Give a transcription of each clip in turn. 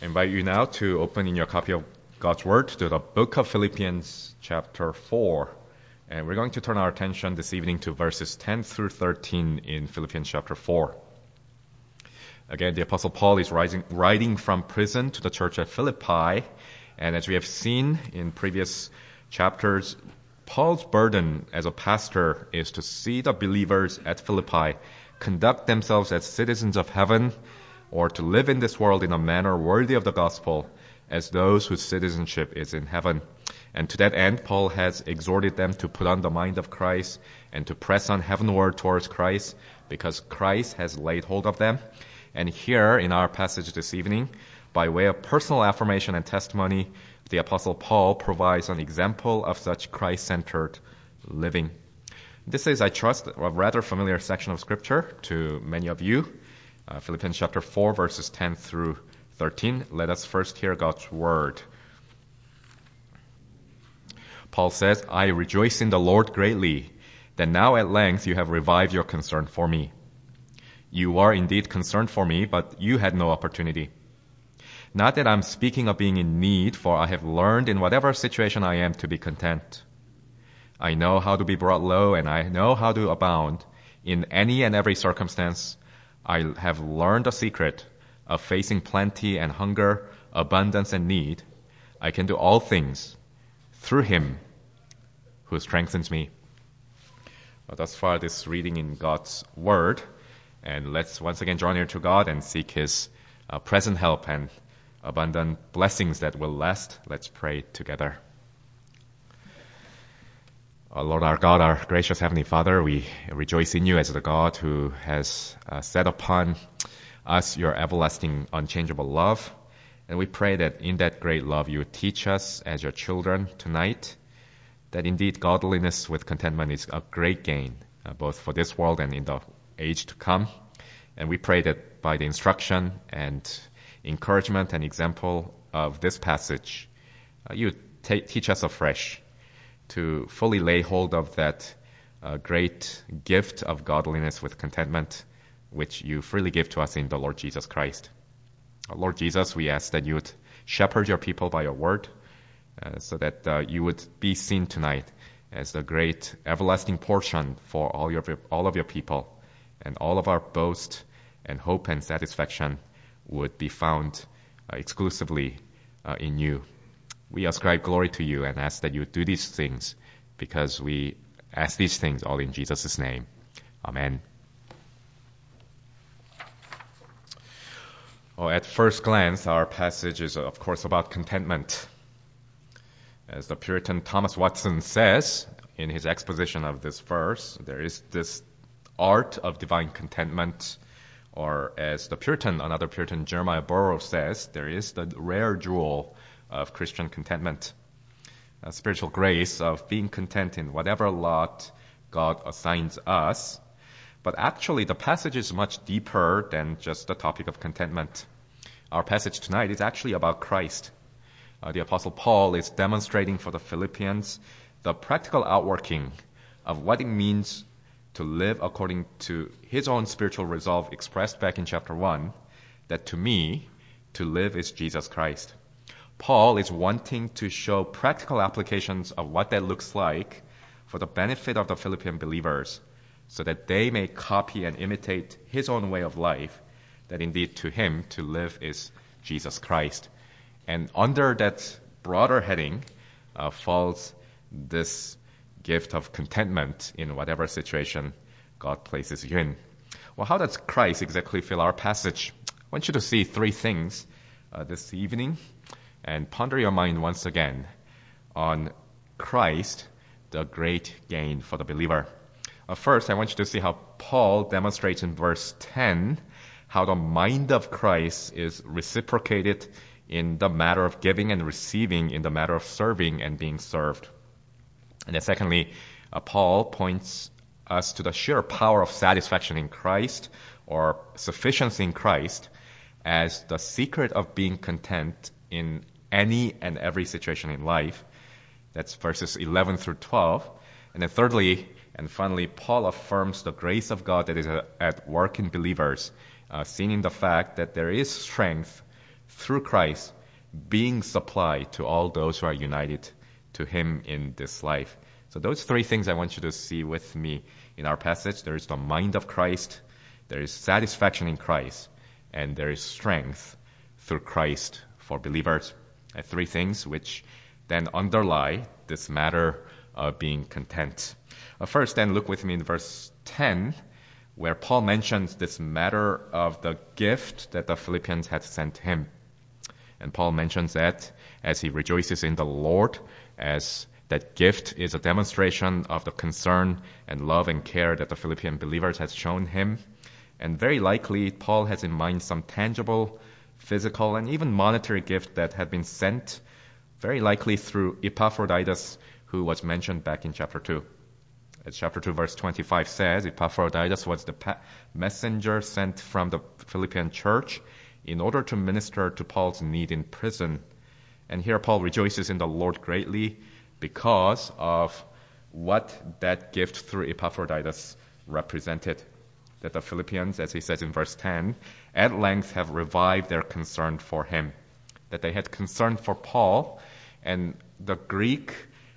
Invite you now to open in your copy of God's Word to the book of Philippians, chapter 4. And we're going to turn our attention this evening to verses 10 through 13 in Philippians chapter 4. Again, the Apostle Paul is writing, writing from prison to the church at Philippi. And as we have seen in previous chapters, Paul's burden as a pastor is to see the believers at Philippi conduct themselves as citizens of heaven or to live in this world in a manner worthy of the gospel as those whose citizenship is in heaven. And to that end, Paul has exhorted them to put on the mind of Christ and to press on heavenward towards Christ because Christ has laid hold of them. And here in our passage this evening, by way of personal affirmation and testimony, the apostle Paul provides an example of such Christ-centered living. This is, I trust, a rather familiar section of scripture to many of you. Uh, Philippians chapter 4 verses 10 through 13. Let us first hear God's word. Paul says, I rejoice in the Lord greatly that now at length you have revived your concern for me. You are indeed concerned for me, but you had no opportunity. Not that I'm speaking of being in need, for I have learned in whatever situation I am to be content. I know how to be brought low and I know how to abound. In any and every circumstance, I have learned the secret of facing plenty and hunger, abundance and need. I can do all things through Him who strengthens me. Well, thus far, this reading in God's Word. And let's once again draw near to God and seek His uh, present help and abundant blessings that will last. Let's pray together. Uh, Lord our God, our gracious Heavenly Father, we rejoice in you as the God who has uh, set upon us your everlasting, unchangeable love. And we pray that in that great love you teach us as your children tonight that indeed godliness with contentment is a great gain, uh, both for this world and in the age to come. And we pray that by the instruction and encouragement and example of this passage, uh, you t- teach us afresh to fully lay hold of that uh, great gift of godliness with contentment, which you freely give to us in the Lord Jesus Christ. Uh, Lord Jesus, we ask that you would shepherd your people by your word, uh, so that uh, you would be seen tonight as the great everlasting portion for all your all of your people, and all of our boast and hope and satisfaction would be found uh, exclusively uh, in you. We ascribe glory to you and ask that you do these things because we ask these things all in Jesus' name. Amen. Well, at first glance, our passage is, of course, about contentment. As the Puritan Thomas Watson says in his exposition of this verse, there is this art of divine contentment, or as the Puritan, another Puritan, Jeremiah Burroughs says, there is the rare jewel of Christian contentment, a spiritual grace of being content in whatever lot God assigns us. But actually, the passage is much deeper than just the topic of contentment. Our passage tonight is actually about Christ. Uh, the Apostle Paul is demonstrating for the Philippians the practical outworking of what it means to live according to his own spiritual resolve expressed back in chapter 1 that to me, to live is Jesus Christ. Paul is wanting to show practical applications of what that looks like for the benefit of the Philippian believers so that they may copy and imitate his own way of life, that indeed to him to live is Jesus Christ. And under that broader heading uh, falls this gift of contentment in whatever situation God places you in. Well, how does Christ exactly fill our passage? I want you to see three things uh, this evening and ponder your mind once again on Christ, the great gain for the believer. Uh, first, I want you to see how Paul demonstrates in verse 10 how the mind of Christ is reciprocated in the matter of giving and receiving, in the matter of serving and being served. And then secondly, uh, Paul points us to the sheer power of satisfaction in Christ or sufficiency in Christ as the secret of being content in any and every situation in life. That's verses 11 through 12. And then thirdly, and finally, Paul affirms the grace of God that is at work in believers, uh, seen in the fact that there is strength through Christ being supplied to all those who are united to him in this life. So those three things I want you to see with me in our passage. There is the mind of Christ, there is satisfaction in Christ, and there is strength through Christ for believers. Uh, three things which then underlie this matter of being content. Uh, first, then look with me in verse 10, where Paul mentions this matter of the gift that the Philippians had sent him. And Paul mentions that as he rejoices in the Lord, as that gift is a demonstration of the concern and love and care that the Philippian believers has shown him. And very likely, Paul has in mind some tangible, physical, and even monetary gift that had been sent, very likely through Epaphroditus, who was mentioned back in chapter 2. As chapter 2, verse 25 says, Epaphroditus was the messenger sent from the Philippian church in order to minister to Paul's need in prison. And here Paul rejoices in the Lord greatly because of what that gift through Epaphroditus represented. That the Philippians, as he says in verse 10, at length have revived their concern for him. That they had concern for Paul, and the Greek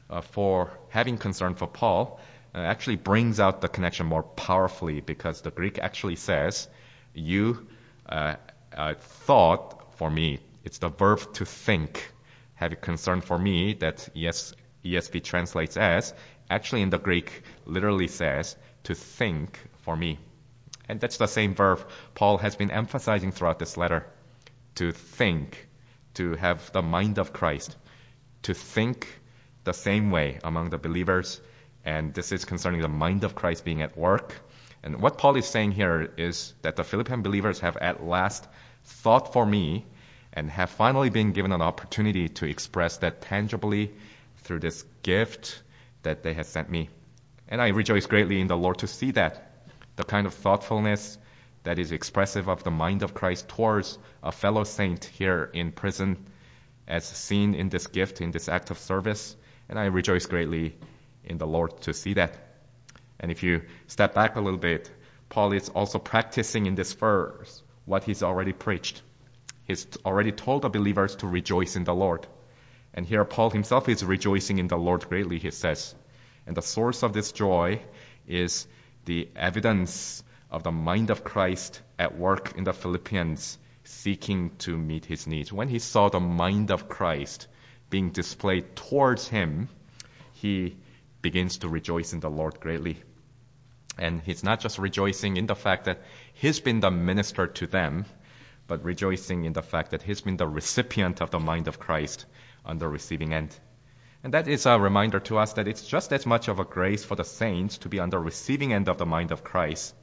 uh, for having concern for Paul uh, actually brings out the connection more powerfully because the Greek actually says, You uh, uh thought for me. It's the verb to think. Have concern for me that yes, ESV translates as, actually in the Greek literally says, to think for me. And that's the same verb Paul has been emphasizing throughout this letter. To think, to have the mind of Christ, to think the same way among the believers. And this is concerning the mind of Christ being at work. And what Paul is saying here is that the Philippian believers have at last thought for me and have finally been given an opportunity to express that tangibly through this gift that they have sent me. And I rejoice greatly in the Lord to see that, the kind of thoughtfulness that is expressive of the mind of Christ towards a fellow saint here in prison, as seen in this gift, in this act of service. And I rejoice greatly in the Lord to see that. And if you step back a little bit, Paul is also practicing in this verse what he's already preached. He's already told the believers to rejoice in the Lord. And here Paul himself is rejoicing in the Lord greatly, he says. And the source of this joy is the evidence of the mind of Christ at work in the Philippians, seeking to meet his needs. When he saw the mind of Christ being displayed towards him, he begins to rejoice in the Lord greatly. And he's not just rejoicing in the fact that he's been the minister to them, but rejoicing in the fact that he's been the recipient of the mind of Christ on the receiving end. And that is a reminder to us that it's just as much of a grace for the saints to be on the receiving end of the mind of Christ.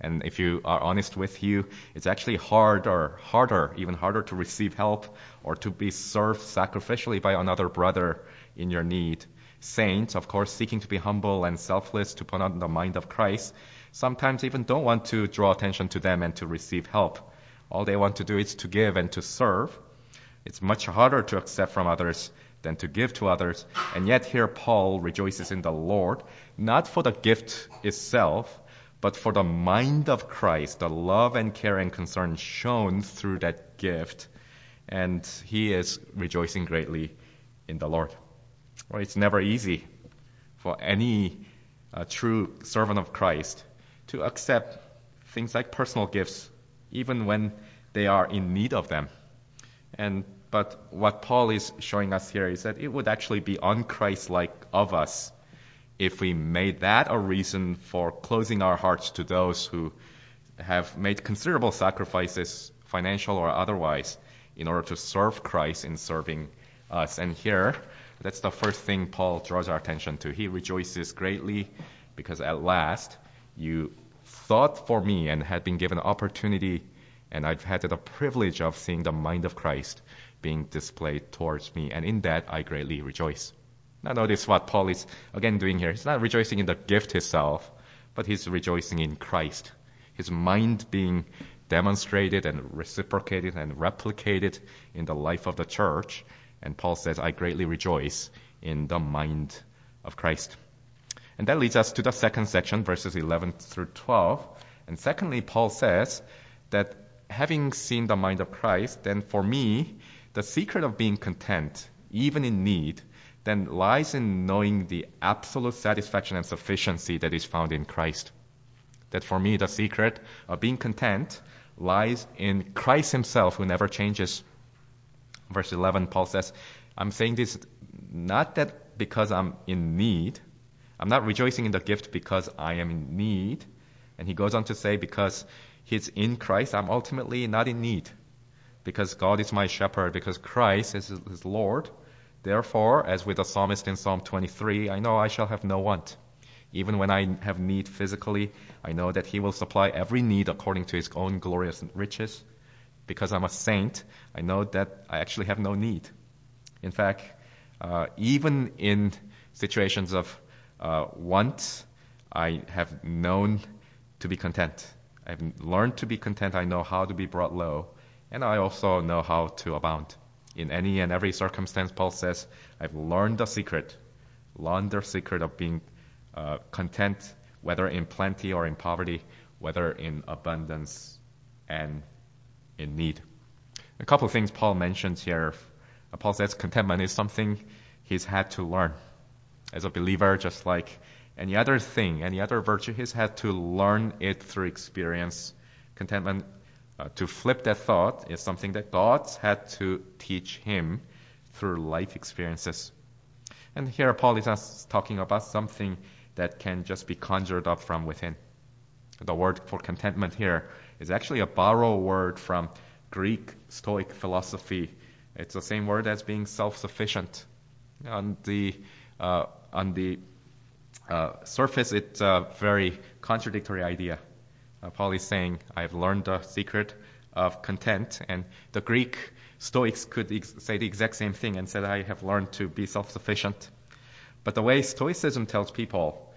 And if you are honest with you, it's actually harder, harder, even harder to receive help or to be served sacrificially by another brother in your need. Saints, of course, seeking to be humble and selfless to put on the mind of Christ, sometimes even don't want to draw attention to them and to receive help. All they want to do is to give and to serve. It's much harder to accept from others than to give to others. And yet here Paul rejoices in the Lord, not for the gift itself, but for the mind of Christ, the love and care and concern shown through that gift. And he is rejoicing greatly in the Lord. Well, it's never easy for any uh, true servant of Christ to accept things like personal gifts, even when they are in need of them. And but what Paul is showing us here is that it would actually be unchristlike of us if we made that a reason for closing our hearts to those who have made considerable sacrifices, financial or otherwise, in order to serve Christ in serving us. And here, that's the first thing Paul draws our attention to. He rejoices greatly because at last you thought for me and had been given opportunity, and I've had the privilege of seeing the mind of Christ being displayed towards me, and in that I greatly rejoice. Now notice what Paul is again doing here. He's not rejoicing in the gift itself, but he's rejoicing in Christ. His mind being demonstrated and reciprocated and replicated in the life of the church. And Paul says, I greatly rejoice in the mind of Christ. And that leads us to the second section, verses 11 through 12. And secondly, Paul says that having seen the mind of Christ, then for me, the secret of being content, even in need, then lies in knowing the absolute satisfaction and sufficiency that is found in Christ. That for me, the secret of being content lies in Christ Himself, who never changes. Verse 11, Paul says, I'm saying this not that because I'm in need. I'm not rejoicing in the gift because I am in need. And he goes on to say, because he's in Christ, I'm ultimately not in need. Because God is my shepherd, because Christ is his Lord. Therefore, as with the psalmist in Psalm 23, I know I shall have no want. Even when I have need physically, I know that he will supply every need according to his own glorious riches. Because I'm a saint, I know that I actually have no need. In fact, uh, even in situations of uh, want, I have known to be content. I've learned to be content. I know how to be brought low. And I also know how to abound. In any and every circumstance, Paul says, I've learned the secret, learned the secret of being uh, content, whether in plenty or in poverty, whether in abundance and in need. A couple of things Paul mentions here. Paul says contentment is something he's had to learn. As a believer, just like any other thing, any other virtue, he's had to learn it through experience. Contentment, uh, to flip that thought, is something that God's had to teach him through life experiences. And here Paul is talking about something that can just be conjured up from within. The word for contentment here is actually a borrowed word from Greek Stoic philosophy. It's the same word as being self-sufficient. On the uh, on the uh, surface, it's a very contradictory idea. Uh, Paul is saying, I've learned the secret of content, and the Greek Stoics could ex- say the exact same thing and said, I have learned to be self-sufficient. But the way Stoicism tells people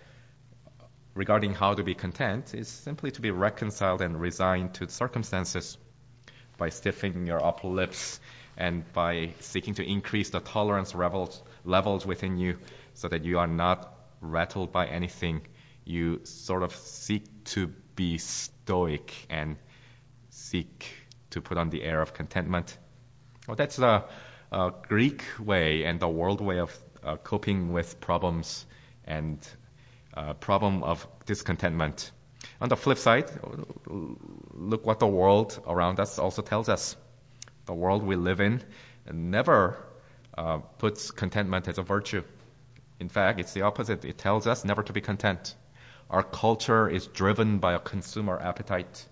regarding how to be content is simply to be reconciled and resigned to circumstances by stiffening your upper lips and by seeking to increase the tolerance levels, levels within you so that you are not rattled by anything. You sort of seek to be stoic and seek to put on the air of contentment. Well, that's the Greek way and the world way of uh, coping with problems and uh, problem of discontentment. On the flip side, look what the world around us also tells us. The world we live in never uh, puts contentment as a virtue. In fact, it's the opposite. It tells us never to be content. Our culture is driven by a consumer appetite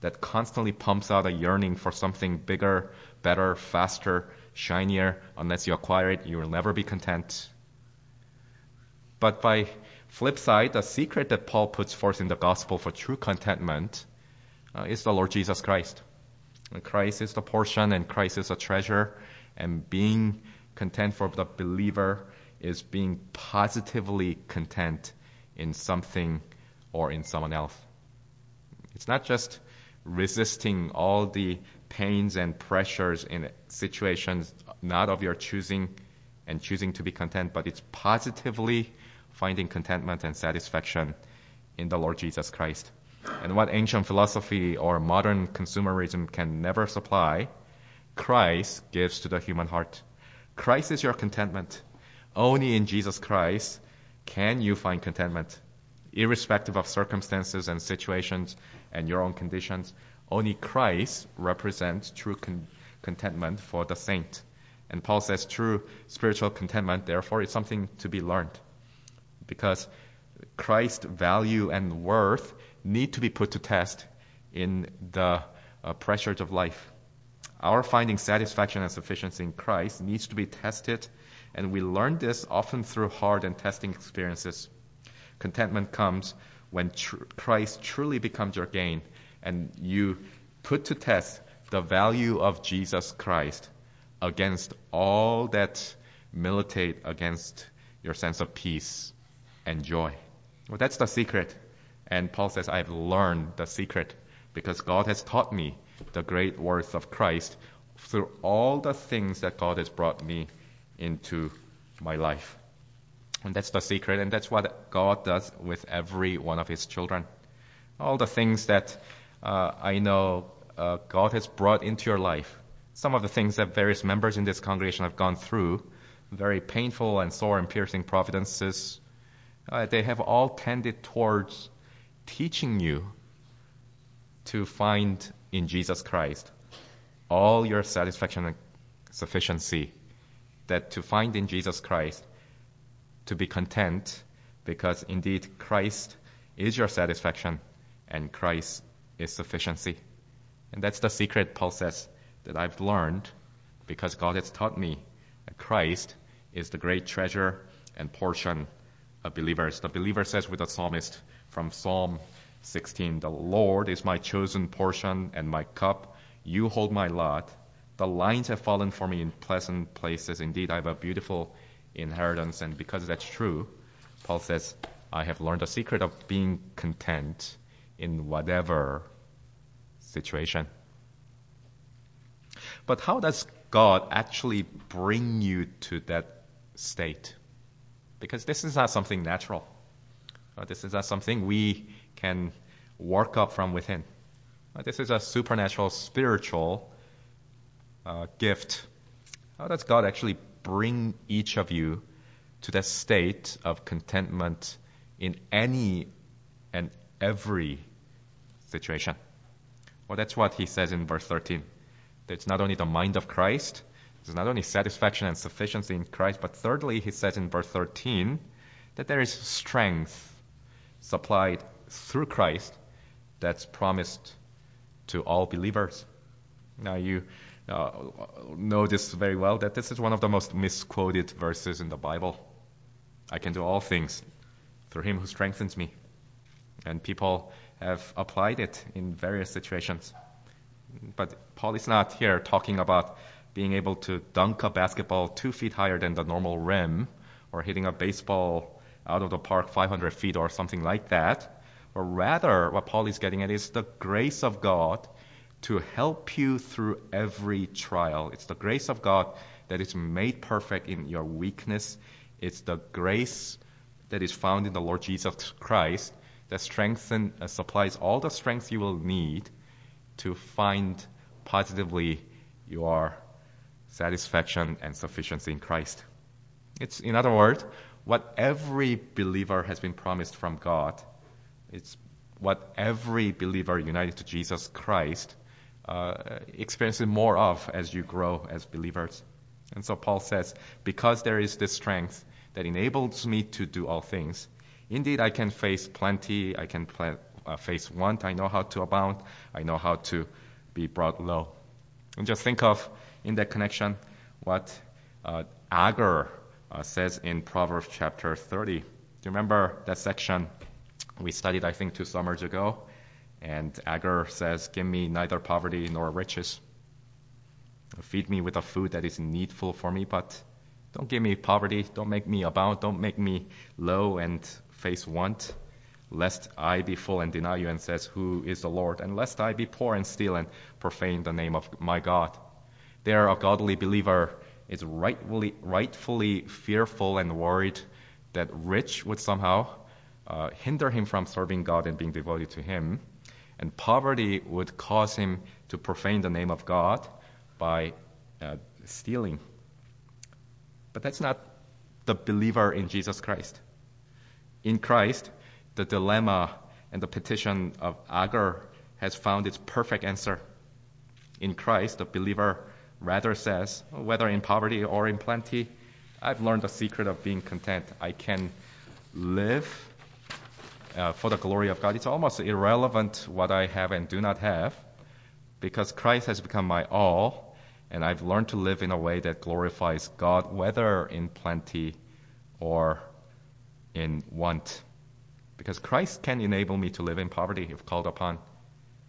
that constantly pumps out a yearning for something bigger, better, faster, shinier. Unless you acquire it, you will never be content. But by flip side, the secret that Paul puts forth in the gospel for true contentment uh, is the Lord Jesus Christ. And Christ is the portion and Christ is a treasure and being content for the believer is being positively content in something or in someone else. It's not just resisting all the pains and pressures in situations not of your choosing and choosing to be content, but it's positively finding contentment and satisfaction in the Lord Jesus Christ. And what ancient philosophy or modern consumerism can never supply, Christ gives to the human heart. Christ is your contentment. Only in Jesus Christ can you find contentment, irrespective of circumstances and situations and your own conditions. Only Christ represents true con- contentment for the saint. And Paul says true spiritual contentment, therefore, is something to be learned. Because Christ's value and worth need to be put to test in the uh, pressures of life. Our finding satisfaction and sufficiency in Christ needs to be tested and we learn this often through hard and testing experiences. Contentment comes when tr- Christ truly becomes your gain and you put to test the value of Jesus Christ against all that militate against your sense of peace and joy. Well, that's the secret. And Paul says, I've learned the secret because God has taught me the great worth of Christ through all the things that God has brought me into my life. And that's the secret, and that's what God does with every one of His children. All the things that uh, I know uh, God has brought into your life, some of the things that various members in this congregation have gone through, very painful and sore and piercing providences, uh, they have all tended towards teaching you to find in Jesus Christ all your satisfaction and sufficiency. That to find in Jesus Christ, to be content, because indeed Christ is your satisfaction and Christ is sufficiency. And that's the secret, Paul says, that I've learned because God has taught me that Christ is the great treasure and portion of believers. The believer says with the psalmist from Psalm 16, The Lord is my chosen portion and my cup. You hold my lot. The lines have fallen for me in pleasant places. Indeed, I have a beautiful inheritance. And because that's true, Paul says, I have learned the secret of being content in whatever situation. But how does God actually bring you to that state? Because this is not something natural. Uh, this is not something we can work up from within. Uh, this is a supernatural, spiritual uh, gift. How does God actually bring each of you to that state of contentment in any and every situation? Well, that's what he says in verse 13. It's not only the mind of Christ, it's not only satisfaction and sufficiency in Christ, but thirdly, he says in verse 13 that there is strength supplied through Christ that's promised to all believers. Now, you Uh, know this very well that this is one of the most misquoted verses in the Bible. I can do all things through him who strengthens me. And people have applied it in various situations. But Paul is not here talking about being able to dunk a basketball two feet higher than the normal rim or hitting a baseball out of the park 500 feet or something like that. Or rather, what Paul is getting at is the grace of God to help you through every trial. It's the grace of God that is made perfect in your weakness. It's the grace that is found in the Lord Jesus Christ that strengthens and uh, supplies all the strength you will need to find positively your satisfaction and sufficiency in Christ. It's, in other words, what every believer has been promised from God. It's what every believer united to Jesus Christ uh, experiences more of as you grow as believers. And so Paul says, because there is this strength that enables me to do all things, indeed I can face plenty, I can pl- uh, face want, I know how to abound, I know how to be brought low. And just think of, in that connection, what uh, Agur uh, says in Proverbs chapter 30. Do you remember that section we studied, I think, two summers ago? And Agur says, Give me neither poverty nor riches. Feed me with a food that is needful for me, but don't give me poverty. Don't make me abound. Don't make me low and face want lest I be full and deny you and says, Who is the Lord? And lest I be poor and steal and profane the name of my God. There, a godly believer is rightfully, rightfully fearful and worried that rich would somehow uh, hinder him from serving God and being devoted to Him, and poverty would cause him to profane the name of God by uh, stealing. But that's not the believer in Jesus Christ. In Christ, the dilemma and the petition of Agur has found its perfect answer. In Christ, the believer rather says, whether in poverty or in plenty, I've learned the secret of being content. I can live uh, for the glory of God. It's almost irrelevant what I have and do not have because Christ has become my all, and I've learned to live in a way that glorifies God, whether in plenty or in want. Because Christ can enable me to live in poverty if called upon.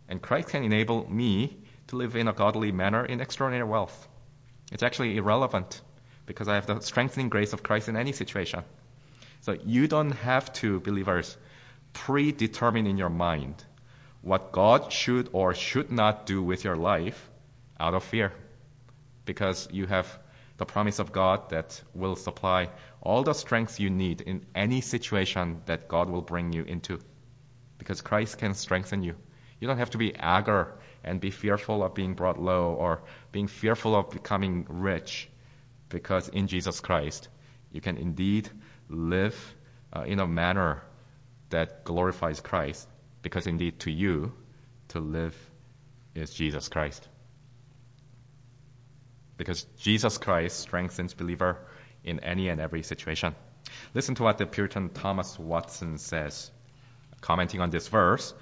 And Christ can enable me to live in a godly manner in extraordinary wealth. It's actually irrelevant because I have the strengthening grace of Christ in any situation. So you don't have to, believers, predetermine in your mind what God should or should not do with your life out of fear. Because you have the promise of God that will supply all the strength you need in any situation that God will bring you into. Because Christ can strengthen you. You don't have to be eager and be fearful of being brought low or being fearful of becoming rich because in Jesus Christ you can indeed live uh, in a manner that glorifies Christ because indeed to you to live is Jesus Christ. Because Jesus Christ strengthens believer in any and every situation. Listen to what the Puritan Thomas Watson says, commenting on this verse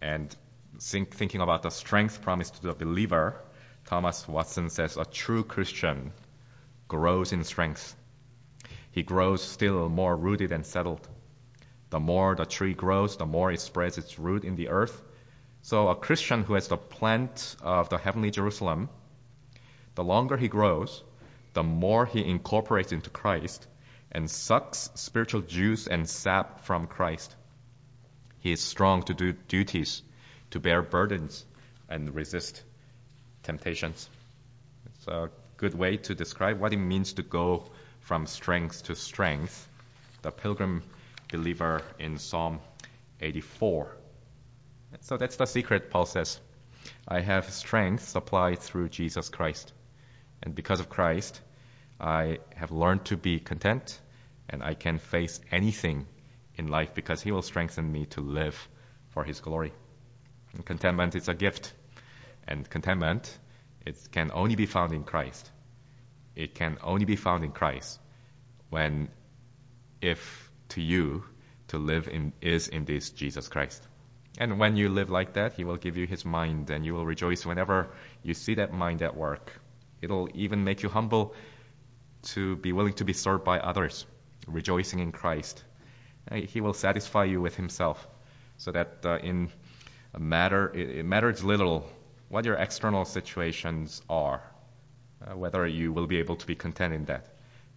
and think, thinking about the strength promised to the believer. Thomas Watson says a true Christian grows in strength. He grows still more rooted and settled. The more the tree grows, the more it spreads its root in the earth. So a Christian who has the plant of the heavenly Jerusalem, the longer he grows, the more he incorporates into Christ and sucks spiritual juice and sap from Christ. He is strong to do duties, to bear burdens, and resist temptations. It's a good way to describe what it means to go from strength to strength. The pilgrim believer in Psalm 84. So that's the secret, Paul says. I have strength supplied through Jesus Christ. And because of Christ, I have learned to be content and I can face anything in life because He will strengthen me to live for His glory. And contentment is a gift. And contentment, it can only be found in Christ. It can only be found in Christ when, if to you, to live in, is indeed Jesus Christ. And when you live like that, He will give you His mind and you will rejoice whenever you see that mind at work. It'll even make you humble to be willing to be served by others, rejoicing in Christ. He will satisfy you with Himself, so that uh, in a matter it, it, matters little what your external situations are, uh, whether you will be able to be content in that,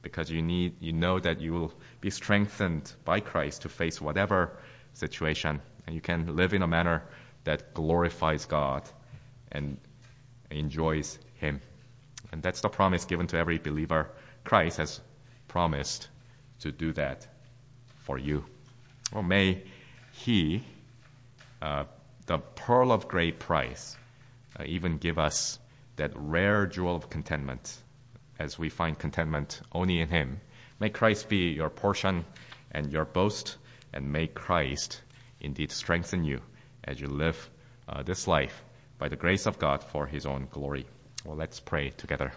because you need you know that you will be strengthened by Christ to face whatever situation, and you can live in a manner that glorifies God and enjoys Him. And that's the promise given to every believer Christ has promised to do that for you. Or may He, uh, the pearl of great price, uh, even give us that rare jewel of contentment as we find contentment only in Him. May Christ be your portion and your boast, and may Christ indeed strengthen you as you live uh, this life by the grace of God for His own glory. Well, let's pray together.